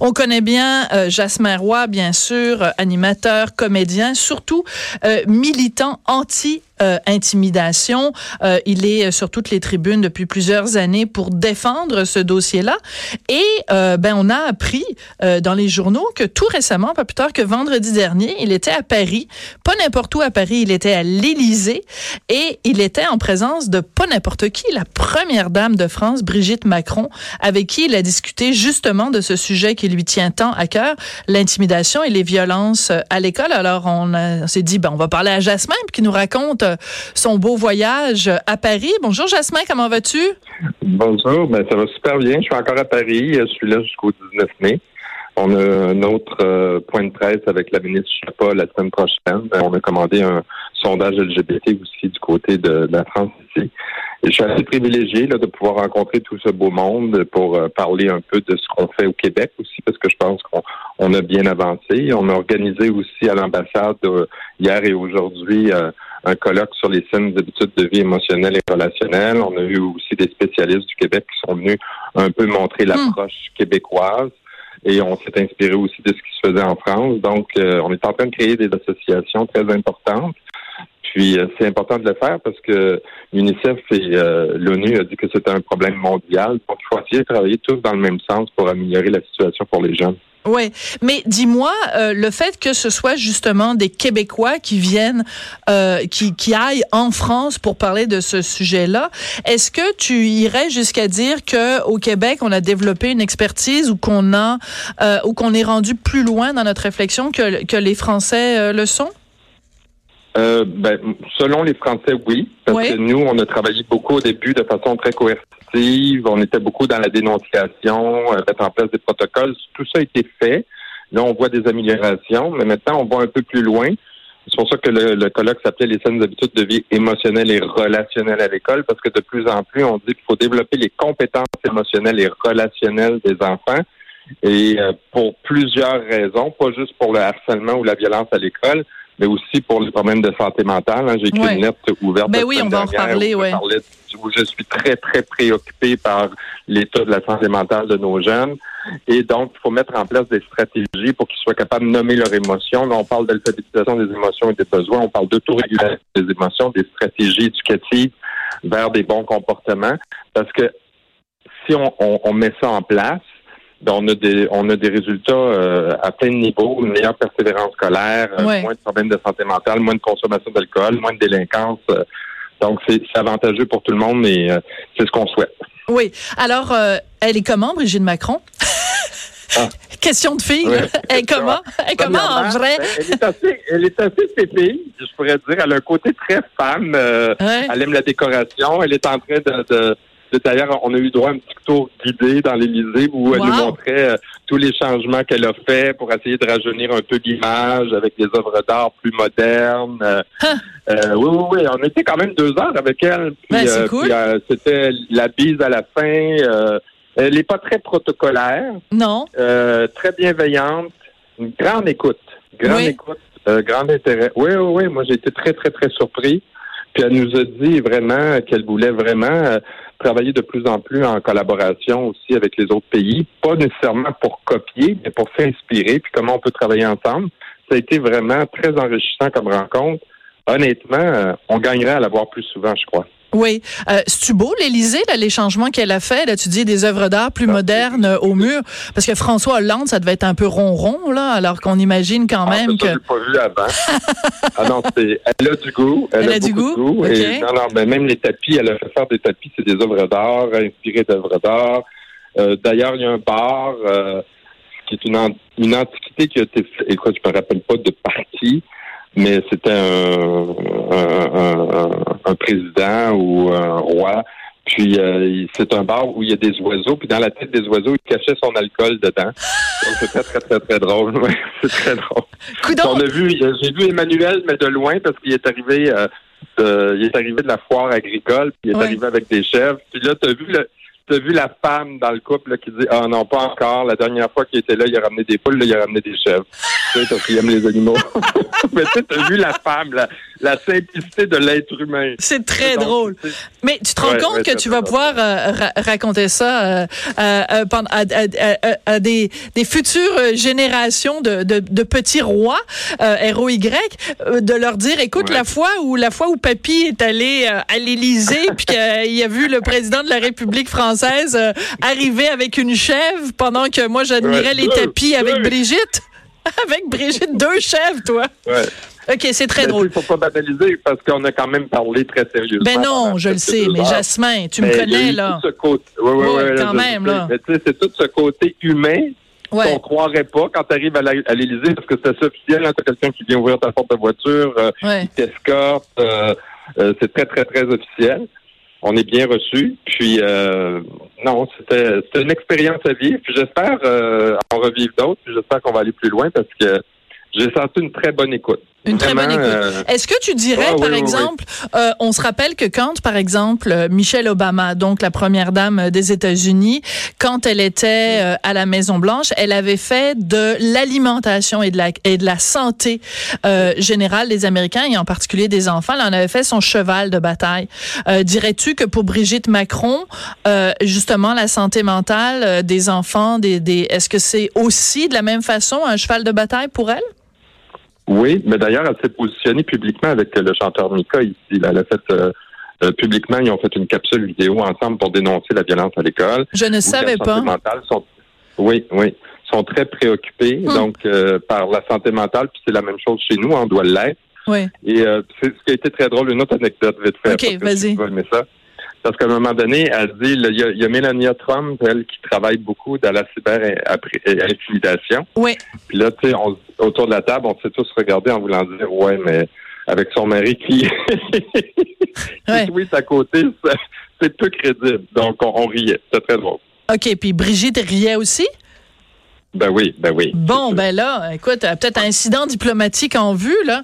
On connaît bien euh, Jasmin Roy, bien sûr, euh, animateur, comédien, surtout euh, militant anti euh, intimidation. Euh, il est sur toutes les tribunes depuis plusieurs années pour défendre ce dossier-là. Et euh, ben on a appris dans les journaux que tout récemment, pas plus tard que vendredi dernier, il était à Paris, pas n'importe où à Paris, il était à l'Élysée et il était en présence de pas n'importe qui, la première dame de France, Brigitte Macron, avec qui il a discuté justement de ce sujet qui lui tient tant à cœur, l'intimidation et les violences à l'école. Alors on, s'est dit ben on va parler à Jasmin qui nous raconte son beau voyage à Paris. Bonjour Jasmin, comment vas-tu? Bonjour, ben, ça va super bien. Je suis encore à Paris. Je suis là jusqu'au 19 mai. On a un autre euh, point de presse avec la ministre Chapa la semaine prochaine. On a commandé un sondage LGBT aussi du côté de, la France ici. Je suis assez privilégié de pouvoir rencontrer tout ce beau monde pour euh, parler un peu de ce qu'on fait au Québec aussi, parce que je pense qu'on a bien avancé. On a organisé aussi à l'ambassade euh, hier et aujourd'hui un colloque sur les saines habitudes de vie émotionnelles et relationnelles. On a eu aussi des spécialistes du Québec qui sont venus un peu montrer hmm. l'approche québécoise et on s'est inspiré aussi de ce qui se faisait en France. Donc, euh, on est en train de créer des associations très importantes. Puis, euh, c'est important de le faire parce que l'UNICEF et euh, l'ONU a dit que c'était un problème mondial. Donc, il faut essayer de travailler tous dans le même sens pour améliorer la situation pour les jeunes. Oui, mais dis-moi, euh, le fait que ce soit justement des Québécois qui viennent, euh, qui, qui aillent en France pour parler de ce sujet-là, est-ce que tu irais jusqu'à dire que au Québec, on a développé une expertise ou qu'on a, euh, ou qu'on est rendu plus loin dans notre réflexion que, que les Français le sont? Euh, ben, selon les Français, oui. Parce que nous, on a travaillé beaucoup au début de façon très coercitive. On était beaucoup dans la dénonciation, euh, mettre en place des protocoles. Tout ça a été fait. Là, on voit des améliorations, mais maintenant, on va un peu plus loin. C'est pour ça que le, colloque s'appelait les saines habitudes de vie émotionnelles et relationnelles à l'école, parce que de plus en plus, on dit qu'il faut développer les compétences émotionnelles et relationnelles des enfants. Et euh, pour plusieurs raisons, pas juste pour le harcèlement ou la violence à l'école, mais aussi pour les problèmes de santé mentale. Hein. J'ai écrit une lettre ouverte. Ben oui, on va en reparler, oui. Où je suis très, très préoccupé par l'état de la santé mentale de nos jeunes. Et donc, il faut mettre en place des stratégies pour qu'ils soient capables de nommer leurs émotions. Là, on parle d'alphabétisation des émotions et des besoins. On parle d'autorégulation des émotions, des stratégies éducatives vers des bons comportements. Parce que si on, on met ça en place, on a des on a des résultats euh, à plein de niveaux, une meilleure persévérance scolaire, euh, moins de problèmes de santé mentale, moins de consommation d'alcool, moins de délinquance. Euh. Donc c'est avantageux pour tout le monde, mais c'est ce qu'on souhaite. Oui. Alors, elle est comment, Brigitte Macron? Ah. Question de fille. Elle est comment? Elle est comment en vrai? Elle est assez, elle est assez je pourrais dire. Elle a un côté très femme. Elle aime la décoration. Elle est en train de D'ailleurs, on a eu droit à un petit tour guidé dans l'Élysée où elle nous montrait euh, tous les changements qu'elle a fait pour essayer de rajeunir un peu l'image avec des œuvres d'art plus modernes. Euh, euh, oui, oui, oui. On était quand même deux heures avec elle. Ben, cool. C'était la bise à la fin. elle n'est pas très protocolaire. Non. très bienveillante. Une grande écoute. Grande écoute. grand intérêt. Oui, oui, oui. Moi, j'ai été très, très, très surpris. Puis elle nous a dit vraiment qu'elle voulait vraiment travailler de plus en plus en collaboration aussi avec les autres pays, pas nécessairement pour copier, mais pour s'inspirer, puis comment on peut travailler ensemble. Ça a été vraiment très enrichissant comme rencontre. Honnêtement, euh, on gagnerait à l'avoir plus souvent, je crois. Oui. Euh, C'est-tu beau, l'Élysée, les changements qu'elle a fait? Là, tu dis des œuvres d'art plus modernes euh, au mur. Parce que François Hollande, ça devait être un peu ronron, là, alors qu'on imagine quand ah, même que. Je pas vu avant. ah non, c'est, elle a du goût. Elle, a, du goût? De goût et, non, non, mais même les tapis, elle a fait faire des tapis, c'est des œuvres d'art, inspirées d'œuvres d'art. Euh, d'ailleurs, il y a un bar, euh, qui est une, une antiquité qui a été écoute, je me rappelle pas de partie, mais c'était un, un, un, président ou un roi. Puis euh, c'est un bar où il y a des oiseaux, puis dans la tête des oiseaux, il cachait son alcool dedans. Donc c'est très, très, très, très drôle. c'est très drôle. On a vu, j'ai vu Emmanuel, mais de loin, parce qu'il est arrivé euh, de, il est arrivé de la foire agricole, puis il est arrivé avec des chèvres. Puis là, tu as vu le, t'as vu la femme dans le couple qui dit Ah non, pas encore. La dernière fois qu'il était là, il a ramené des poules, là, il a ramené des chèvres. tu sais, parce qu'il aime les animaux. mais tu vu la femme, la, la simplicité de l'être humain. C'est très drôle. Mais tu te rends compte que tu vas pouvoir euh, raconter ça euh, euh, à, à, à, des, des futures générations de, de, de petits rois, ROY, de leur dire, écoute, la fois où la fois où Papy est allé à l'Élysée, puis qu'il a vu le président de la République française arriver avec une chèvre pendant que moi j'admirais les tapis avec Brigitte. avec Brigitte, deux chèvres, toi. Ouais. OK, c'est très drôle. Il ne faut pas banaliser parce qu'on a quand même parlé très sérieusement. Ben non, je le sais, mais Jasmin, tu me connais, là. Tout ce côté, oui, oui, oui, quand même, là. Mais tu sais, c'est tout ce côté humain qu'on qu'on croirait pas quand tu arrives à l'Élysée parce que c'est assez officiel. Hein, tu quelqu'un qui vient ouvrir ta porte de voiture, euh, qui t'escorte. Euh, euh, c'est très, très, très officiel. On est bien reçu. Puis, euh, non, c'était une expérience à vivre. Puis j'espère en revivre d'autres. Puis j'espère qu'on va aller plus loin parce que j'ai senti une très bonne écoute. Une très bonne écoute. Euh, Est-ce que tu dirais, ah, par exemple, euh, on se rappelle que quand, par exemple, Michelle Obama, donc la première dame des États-Unis, quand elle était euh, à la Maison Blanche, elle avait fait de l'alimentation et de la et de la santé générale des Américains et en particulier des enfants. Elle en avait fait son cheval de bataille. Dirais-tu que pour Brigitte Macron, justement, la santé mentale des enfants, des, des est-ce que c'est aussi de la même façon un cheval de bataille pour elle? Oui, mais d'ailleurs, elle s'est positionnée publiquement avec le chanteur Mika ici. Elle a fait euh, euh, publiquement, ils ont fait une capsule vidéo ensemble pour dénoncer la violence à l'école. Je ne savais pas. Sont, oui, oui, sont très préoccupés hum. donc euh, par la santé mentale. Puis c'est la même chose chez nous, on doit l'être. Oui. Et c'est ce qui a été très drôle, une autre anecdote vite fait. Ok, vas-y. ça. Parce qu'à un moment donné, elle dit, il y, a, il y a Melania Trump, elle, qui travaille beaucoup dans la cyber-intimidation. Oui. Puis là, tu sais, autour de la table, on s'est tous regardés en voulant dire, ouais, mais avec son mari qui, qui oui. à côté, c'est peu crédible. Donc, on, on riait. C'est très drôle. OK. Puis Brigitte riait aussi? Ben oui, ben oui. Bon, ben là, écoute, peut-être un incident diplomatique en vue, là.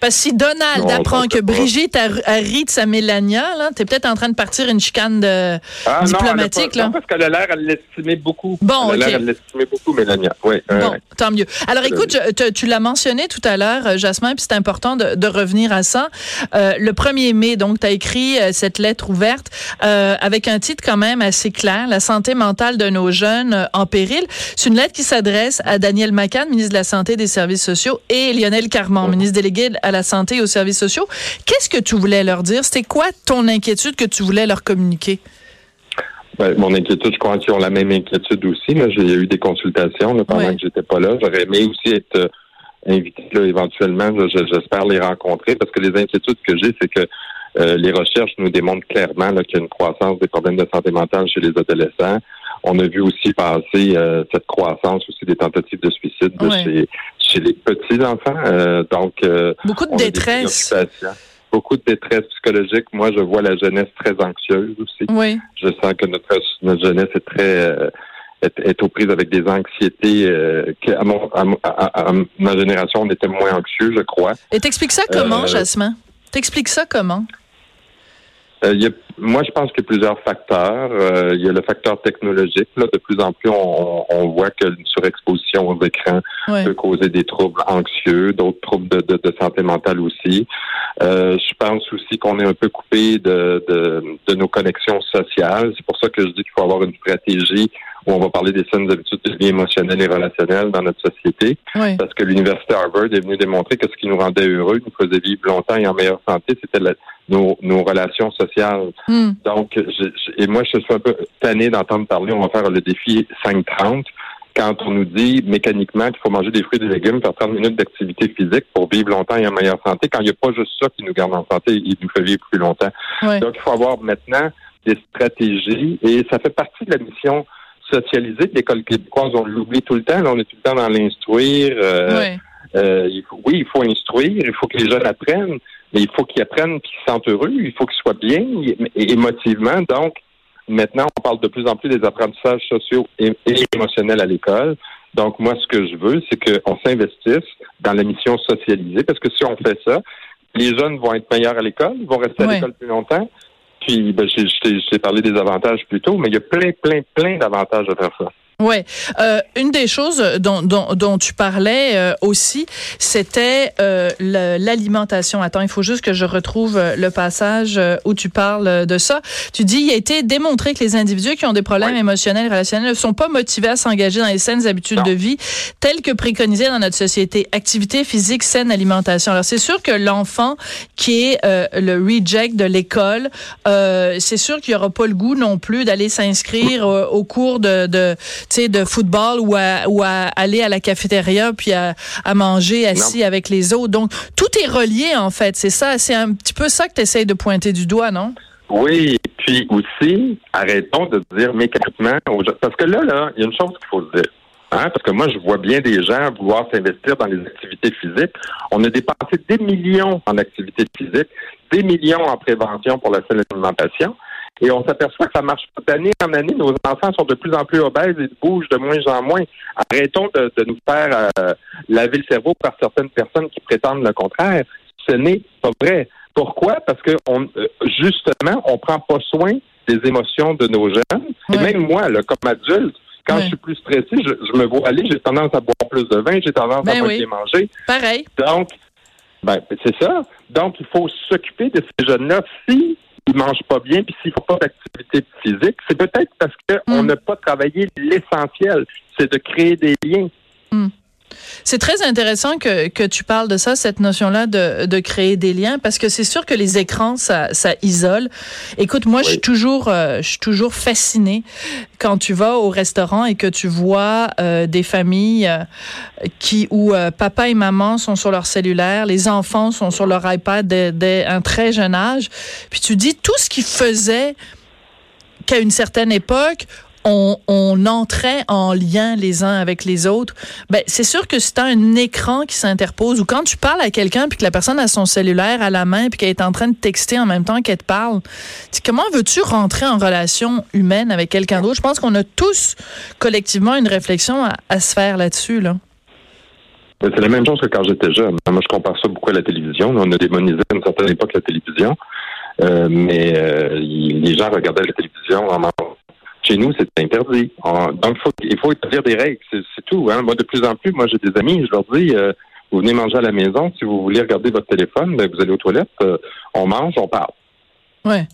Parce que si Donald apprend que Brigitte a, ri de sa Mélania, là, t'es peut-être en train de partir une chicane de ah, diplomatique, là. Non, parce qu'elle a l'air, elle l'estimait beaucoup. Bon, elle a l'air, elle l'estimait beaucoup, Mélania. Oui. Bon, tant mieux. Alors, écoute, tu l'as mentionné tout à l'heure, euh, Jasmin, puis c'est important de, de, revenir à ça. Euh, le 1er mai, donc, tu as écrit euh, cette lettre ouverte euh, avec un titre quand même assez clair, La santé mentale de nos jeunes euh, en péril. C'est une lettre qui s'adresse à Daniel Macan, ministre de la Santé et des Services sociaux, et Lionel Carman, ministre délégué à la Santé et aux Services sociaux. Qu'est-ce que tu voulais leur dire? C'était quoi ton inquiétude que tu voulais leur communiquer? Ben, mon inquiétude, je crois qu'ils ont la même inquiétude aussi. Là. J'ai eu des consultations pendant que j'étais pas là. J'aurais aimé aussi être euh, invité là, éventuellement. J'espère les rencontrer parce que les inquiétudes que j'ai, c'est que euh, les recherches nous démontrent clairement qu'il y a une croissance des problèmes de santé mentale chez les adolescents. On a vu aussi passer euh, cette croissance aussi des tentatives de suicide chez, les petits enfants. Euh, donc beaucoup de détresse. Beaucoup de détresse psychologique. Moi, je vois la jeunesse très anxieuse aussi. Oui. Je sens que notre, notre jeunesse est très est, aux prises avec des anxiétés que à, ma génération, on était moins anxieux, je crois. Et t'expliques ça comment, Jasmin? T'expliques ça comment? Euh, y a, moi, je pense qu'il y a plusieurs facteurs. Euh, il y a le facteur technologique. Là, de plus en plus, on, on voit que une surexposition aux écrans peut causer des troubles anxieux, d'autres troubles de, de, de, santé mentale aussi. Euh, je pense aussi qu'on est un peu coupé de, de nos connexions sociales. C'est pour ça que je dis qu'il faut avoir une stratégie où on va parler des saines habitudes de vie émotionnelle et relationnelle dans notre société. Parce que l'Université Harvard est venue démontrer que ce qui nous rendait heureux, nous faisait vivre longtemps et en meilleure santé, c'était nos, nos, relations sociales. Hmm. Donc, je, et moi, je suis un peu tanné d'entendre parler, on va faire le défi 530 quand on nous dit mécaniquement qu'il faut manger des fruits et des légumes, faire 30 minutes d'activité physique pour vivre longtemps et en meilleure santé, quand il n'y a pas juste ça qui nous garde en santé, il nous fait vivre plus longtemps. Donc, il faut avoir maintenant des stratégies et ça fait partie de la mission socialisée de l'école québécoise. On l'oublie tout le temps. Là, on est tout le temps dans l'instruire. Euh, euh, il faut, oui, il faut instruire. Il faut que les jeunes apprennent. Mais il faut qu'ils apprennent qu'ils se sentent heureux. Il faut qu'ils soient bien émotivement. Donc, maintenant, on parle de plus en plus des apprentissages sociaux et, émotionnels à l'école. Donc, moi, ce que je veux, c'est qu'on s'investisse dans la mission socialisée, parce que si on fait ça, les jeunes vont être meilleurs à l'école, vont rester à l'école plus longtemps, puis, ben, j'ai parlé des avantages plus tôt, mais il y a plein, plein, plein d'avantages à faire ça. Ouais, euh, une des choses dont, dont, dont tu parlais euh, aussi, c'était euh, l'alimentation. Attends, il faut juste que je retrouve euh, le passage euh, où tu parles de ça. Tu dis, il a été démontré que les individus qui ont des problèmes émotionnels relationnels ne sont pas motivés à s'engager dans les saines habitudes de vie telles que préconisées dans notre société. Activité physique, saine alimentation. Alors c'est sûr que l'enfant qui est le reject de l'école, c'est sûr qu'il n'y aura pas le goût non plus d'aller s'inscrire au cours de, de de football ou à, ou à aller à la cafétéria puis à, à manger assis avec les autres. Donc, tout est relié, en fait. C'est ça, c'est un petit peu ça que tu essayes de pointer du doigt, non? Oui, puis aussi, arrêtons de dire mécaniquement, parce que là, là, il y a une chose qu'il faut se dire. Hein, parce que moi, je vois bien des gens vouloir s'investir dans les activités physiques. On a dépensé des millions en activités physiques, des millions en prévention pour la saine alimentation. Et on s'aperçoit que ça marche pas d'année en année. Nos enfants sont de plus en plus obèses et bougent de moins en moins. Arrêtons de, nous faire euh, laver le cerveau par certaines personnes qui prétendent le contraire. Ce n'est pas vrai. Pourquoi? Parce que on, euh, justement, on prend pas soin des émotions de nos jeunes. Et même moi, là, comme adulte, quand je suis plus stressé, je, me vois aller, j'ai tendance à boire plus de vin, j'ai tendance à ben moins manger. Pareil. Donc, ben, c'est ça. Donc, il faut s'occuper de ces jeunes-là. Si ils mangent pas bien, puis s'ils font pas d'activité physique, c'est peut-être parce qu'on mm. n'a pas travaillé l'essentiel, c'est de créer des liens. Mm. C'est très intéressant que, que tu parles de ça, cette notion-là de, de créer des liens, parce que c'est sûr que les écrans, ça, ça isole. Écoute, moi, je suis toujours, euh, je suis toujours fascinée quand tu vas au restaurant et que tu vois euh, des familles euh, qui où papa et maman sont sur leur cellulaire, les enfants sont sur leur iPad dès, dès un très jeune âge, puis tu dis tout ce qu'ils faisaient qu'à une certaine époque, on, on, entrait en lien les uns avec les autres, ben c'est sûr que c'est un écran qui s'interpose ou quand tu parles à quelqu'un puis que la personne a son cellulaire à la main puis qu'elle est en train de texter en même temps qu'elle te parle, comment veux-tu rentrer en relation humaine avec quelqu'un d'autre? Je pense qu'on a tous collectivement une réflexion à, se faire là-dessus là. C'est la même chose que quand j'étais jeune. Moi, je compare ça beaucoup à la télévision. On a démonisé à une certaine époque la télévision, euh, mais euh, les gens regardaient la télévision en chez nous, c'est interdit. donc, il faut, il faut établir des règles. C'est tout. Hein. Moi, de plus en plus, moi, j'ai des amis, je leur dis, euh, vous venez manger à la maison. Si vous voulez regarder votre téléphone, ben, vous allez aux toilettes, euh, on mange, on parle. Ouais.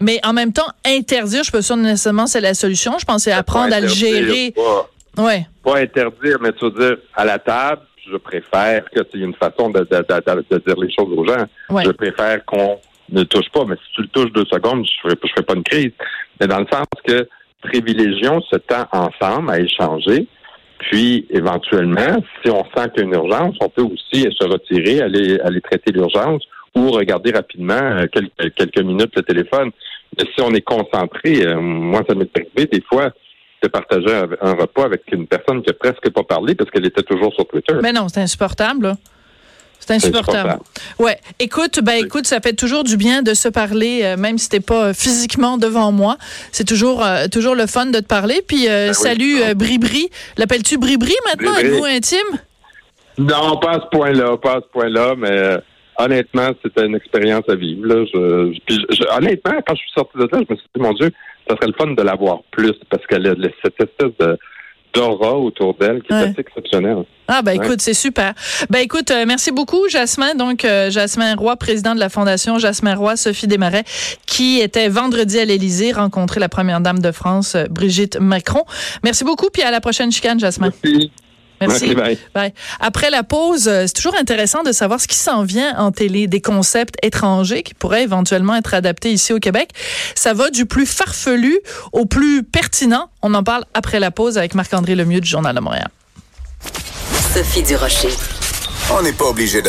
Mais en même temps, interdire, je peux pas nécessairement c'est la solution. Je pensais apprendre à le gérer. Pas, ouais. Pas interdire, mais tu dire à la table, je préfère que c'est une façon de, dire les choses aux gens. Je préfère qu'on ne touche pas. Mais si tu le touches deux secondes, je ne ferai, pas une crise. Mais dans le sens que privilégions ce temps ensemble à échanger. Puis, éventuellement, si on sent qu'il y a une urgence, on peut aussi se retirer, aller, aller traiter l'urgence ou regarder rapidement euh, quelques, minutes le téléphone. Mais si on est concentré, euh, moi, ça m'est arrivé des fois de partager un, repas avec une personne qui a presque pas parlé parce qu'elle était toujours sur Twitter. Mais non, c'est insupportable. Là. C'est insupportable. Ouais. Écoute, ben écoute, ça fait toujours du bien de se parler, euh, même si t'es pas physiquement devant moi. C'est toujours euh, toujours le fun de te parler. Puis euh, ben salut Bribri. L'appelles-tu Bribri maintenant? Êtes-vous intime? Non, pas à ce point-là, pas à ce point-là, mais honnêtement, c'était une expérience à vivre. Là. honnêtement, quand je suis sorti de là, je me suis dit, mon Dieu, ça serait le fun de l'avoir plus parce a cette espèce de d'aura autour d'elle qui est assez exceptionnelle. Ah ben écoute, c'est super. Ben écoute, euh, merci beaucoup Jasmin. Donc euh, Jasmin Roy, président de la Fondation Jasmin Roy, Sophie Desmarais, qui était vendredi à l'Élysée rencontrer la première dame de France, euh, Brigitte Macron. Merci beaucoup puis à la prochaine chicane Jasmin. Merci. Merci. bye. Après la pause, euh, c'est toujours intéressant de savoir ce qui s'en vient en télé, des concepts étrangers qui pourraient éventuellement être adaptés ici au Québec. Ça va du plus farfelu au plus pertinent. On en parle après la pause avec Marc-André Lemieux du Journal de Montréal. Sophie Durocher. On n'est pas obligé de